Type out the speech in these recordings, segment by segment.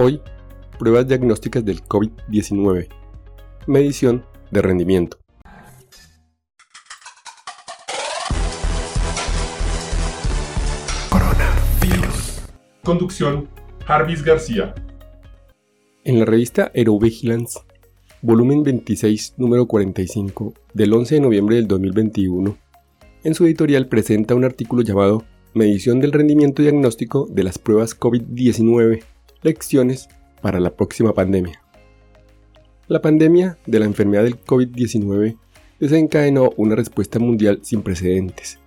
Hoy, pruebas diagnósticas del COVID-19. Medición de rendimiento. Coronavirus. Conducción, Jarvis García. En la revista Aerovigilance, volumen 26, número 45, del 11 de noviembre del 2021, en su editorial presenta un artículo llamado Medición del rendimiento diagnóstico de las pruebas COVID-19, lecciones para la próxima pandemia. La pandemia de la enfermedad del COVID-19 desencadenó una respuesta mundial sin precedentes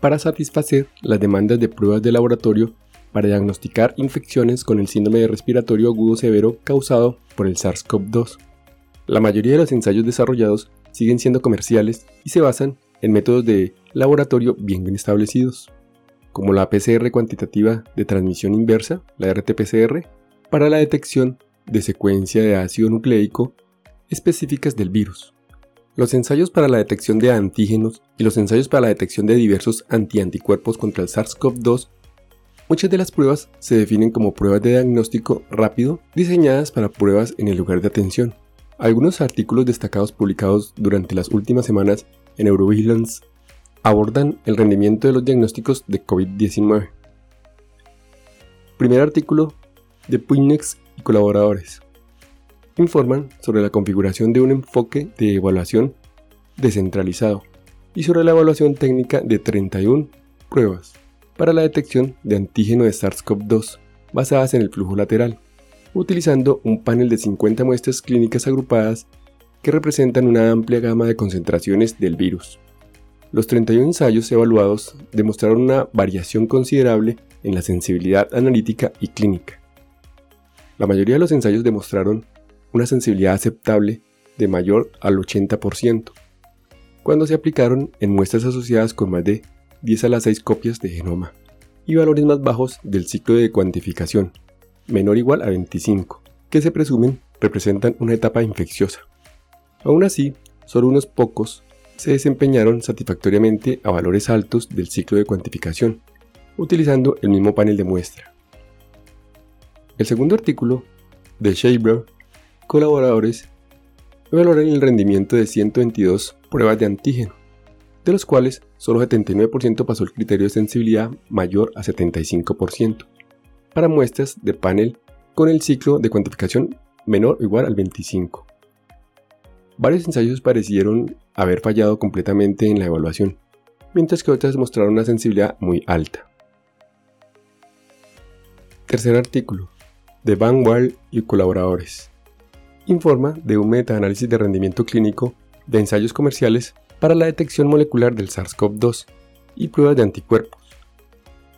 para satisfacer las demandas de pruebas de laboratorio para diagnosticar infecciones con el síndrome respiratorio agudo severo causado por el SARS-CoV-2. La mayoría de los ensayos desarrollados siguen siendo comerciales y se basan en métodos de laboratorio bien establecidos, como la PCR cuantitativa de transmisión inversa, la RT-PCR, para la detección de secuencia de ácido nucleico específicas del virus. Los ensayos para la detección de antígenos y los ensayos para la detección de diversos antianticuerpos contra el SARS-CoV-2, muchas de las pruebas se definen como pruebas de diagnóstico rápido diseñadas para pruebas en el lugar de atención. Algunos artículos destacados publicados durante las últimas semanas en Eurovigilance abordan el rendimiento de los diagnósticos de COVID-19. Primer artículo de Puinex y colaboradores. Informan sobre la configuración de un enfoque de evaluación descentralizado y sobre la evaluación técnica de 31 pruebas para la detección de antígeno de SARS-CoV-2 basadas en el flujo lateral, utilizando un panel de 50 muestras clínicas agrupadas que representan una amplia gama de concentraciones del virus. Los 31 ensayos evaluados demostraron una variación considerable en la sensibilidad analítica y clínica. La mayoría de los ensayos demostraron una sensibilidad aceptable de mayor al 80%, cuando se aplicaron en muestras asociadas con más de 10 a las 6 copias de genoma, y valores más bajos del ciclo de cuantificación, menor o igual a 25, que se presumen representan una etapa infecciosa. Aún así, solo unos pocos se desempeñaron satisfactoriamente a valores altos del ciclo de cuantificación, utilizando el mismo panel de muestra. El segundo artículo, de Shaber, colaboradores, evaluaron el rendimiento de 122 pruebas de antígeno, de los cuales solo 79% pasó el criterio de sensibilidad mayor a 75%, para muestras de panel con el ciclo de cuantificación menor o igual al 25. Varios ensayos parecieron haber fallado completamente en la evaluación, mientras que otras mostraron una sensibilidad muy alta. Tercer artículo, de Van Wall y colaboradores. Informa de un metaanálisis de rendimiento clínico de ensayos comerciales para la detección molecular del SARS-CoV-2 y pruebas de anticuerpos.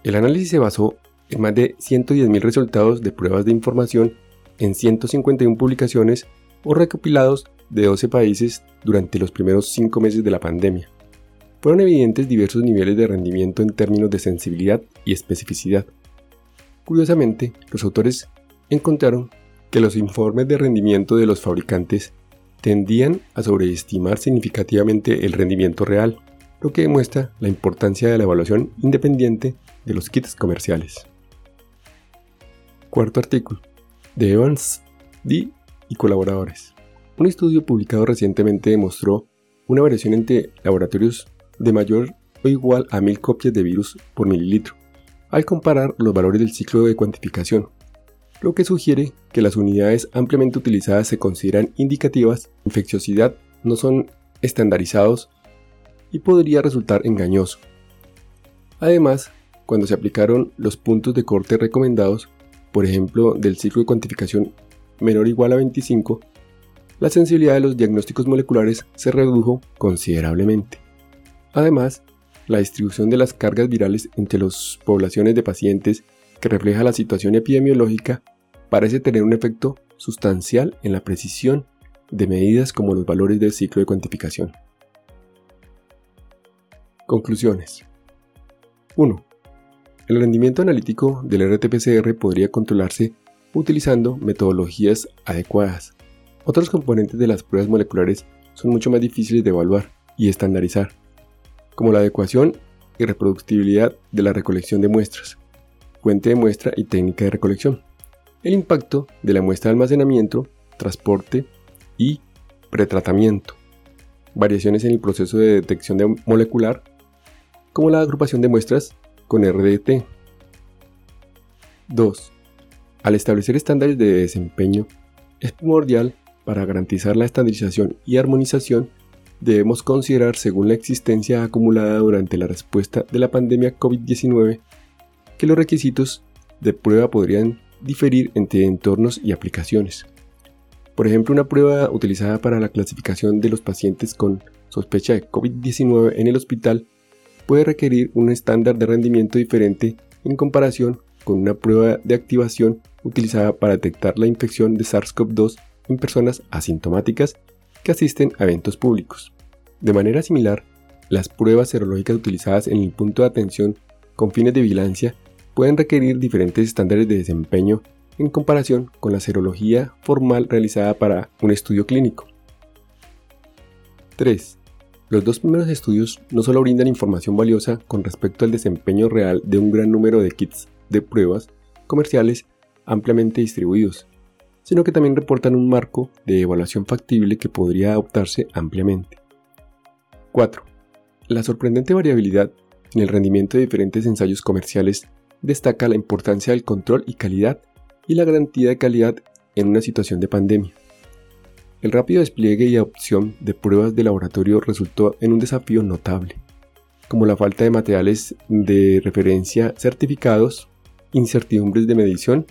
El análisis se basó en más de 110.000 resultados de pruebas de información en 151 publicaciones o recopilados de 12 países durante los primeros 5 meses de la pandemia. Fueron evidentes diversos niveles de rendimiento en términos de sensibilidad y especificidad. Curiosamente, los autores encontraron que los informes de rendimiento de los fabricantes tendían a sobreestimar significativamente el rendimiento real, lo que demuestra la importancia de la evaluación independiente de los kits comerciales. Cuarto artículo, de Evans, D y colaboradores. Un estudio publicado recientemente demostró una variación entre laboratorios de mayor o igual a mil copias de virus por mililitro, al comparar los valores del ciclo de cuantificación, lo que sugiere que las unidades ampliamente utilizadas se consideran indicativas, infecciosidad no son estandarizados y podría resultar engañoso. Además, cuando se aplicaron los puntos de corte recomendados, por ejemplo del ciclo de cuantificación menor o igual a 25, la sensibilidad de los diagnósticos moleculares se redujo considerablemente. Además, la distribución de las cargas virales entre las poblaciones de pacientes que refleja la situación epidemiológica parece tener un efecto sustancial en la precisión de medidas como los valores del ciclo de cuantificación. Conclusiones. 1. El rendimiento analítico del RT-PCR podría controlarse utilizando metodologías adecuadas, otros componentes de las pruebas moleculares son mucho más difíciles de evaluar y estandarizar, como la adecuación y reproductibilidad de la recolección de muestras, fuente de muestra y técnica de recolección, El impacto de la muestra de almacenamiento, transporte y pretratamiento. Variaciones en el proceso de detección molecular, como la agrupación de muestras con RDT. 2. Al establecer estándares de desempeño, es primordial para garantizar la estandarización y armonización debemos considerar según la existencia acumulada durante la respuesta de la pandemia COVID-19 que los requisitos de prueba podrían diferir entre entornos y aplicaciones. Por ejemplo, una prueba utilizada para la clasificación de los pacientes con sospecha de COVID-19 en el hospital puede requerir un estándar de rendimiento diferente en comparación con una prueba de activación utilizada para detectar la infección de SARS-CoV-2 en personas asintomáticas que asisten a eventos públicos. De manera similar, las pruebas serológicas utilizadas en el punto de atención con fines de vigilancia pueden requerir diferentes estándares de desempeño en comparación con la serología formal realizada para un estudio clínico. 3. Los dos primeros estudios no solo brindan información valiosa con respecto al desempeño real de un gran número de kits de pruebas comerciales ampliamente distribuidos, sino que también reportan un marco de evaluación factible que podría adoptarse ampliamente. 4. La sorprendente variabilidad en el rendimiento de diferentes ensayos comerciales destaca la importancia del control y calidad y la garantía de calidad en una situación de pandemia. El rápido despliegue y adopción de pruebas de laboratorio resultó en un desafío notable, como la falta de materiales de referencia certificados, incertidumbres de medición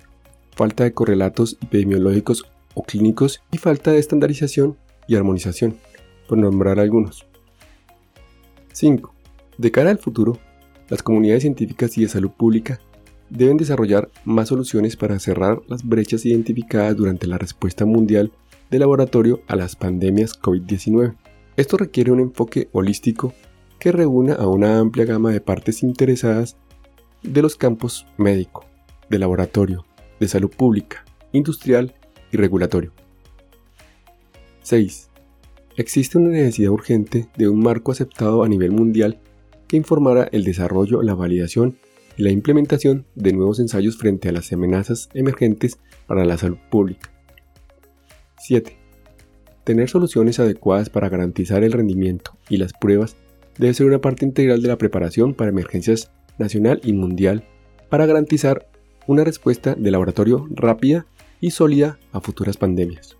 falta de correlatos epidemiológicos o clínicos y falta de estandarización y armonización, por nombrar algunos. 5. De cara al futuro, las comunidades científicas y de salud pública deben desarrollar más soluciones para cerrar las brechas identificadas durante la respuesta mundial de laboratorio a las pandemias COVID-19. Esto requiere un enfoque holístico que reúna a una amplia gama de partes interesadas de los campos médico, de laboratorio, de salud pública, industrial y regulatorio. 6. Existe una necesidad urgente de un marco aceptado a nivel mundial que informara el desarrollo, la validación y la implementación de nuevos ensayos frente a las amenazas emergentes para la salud pública. 7. Tener soluciones adecuadas para garantizar el rendimiento y las pruebas debe ser una parte integral de la preparación para emergencias nacional y mundial para garantizar una respuesta de laboratorio rápida y sólida a futuras pandemias.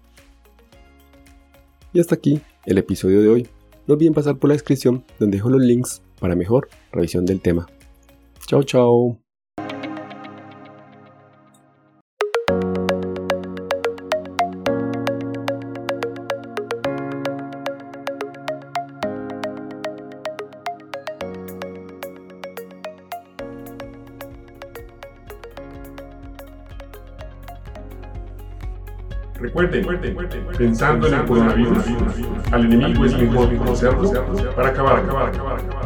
Y hasta aquí el episodio de hoy. No olviden pasar por la descripción donde dejo los links para mejor revisión del tema. Chao, chao. Recuerden, pensando en el coronavirus, al enemigo es mejor conocerlo para acabar, acabar, acabar, acabar.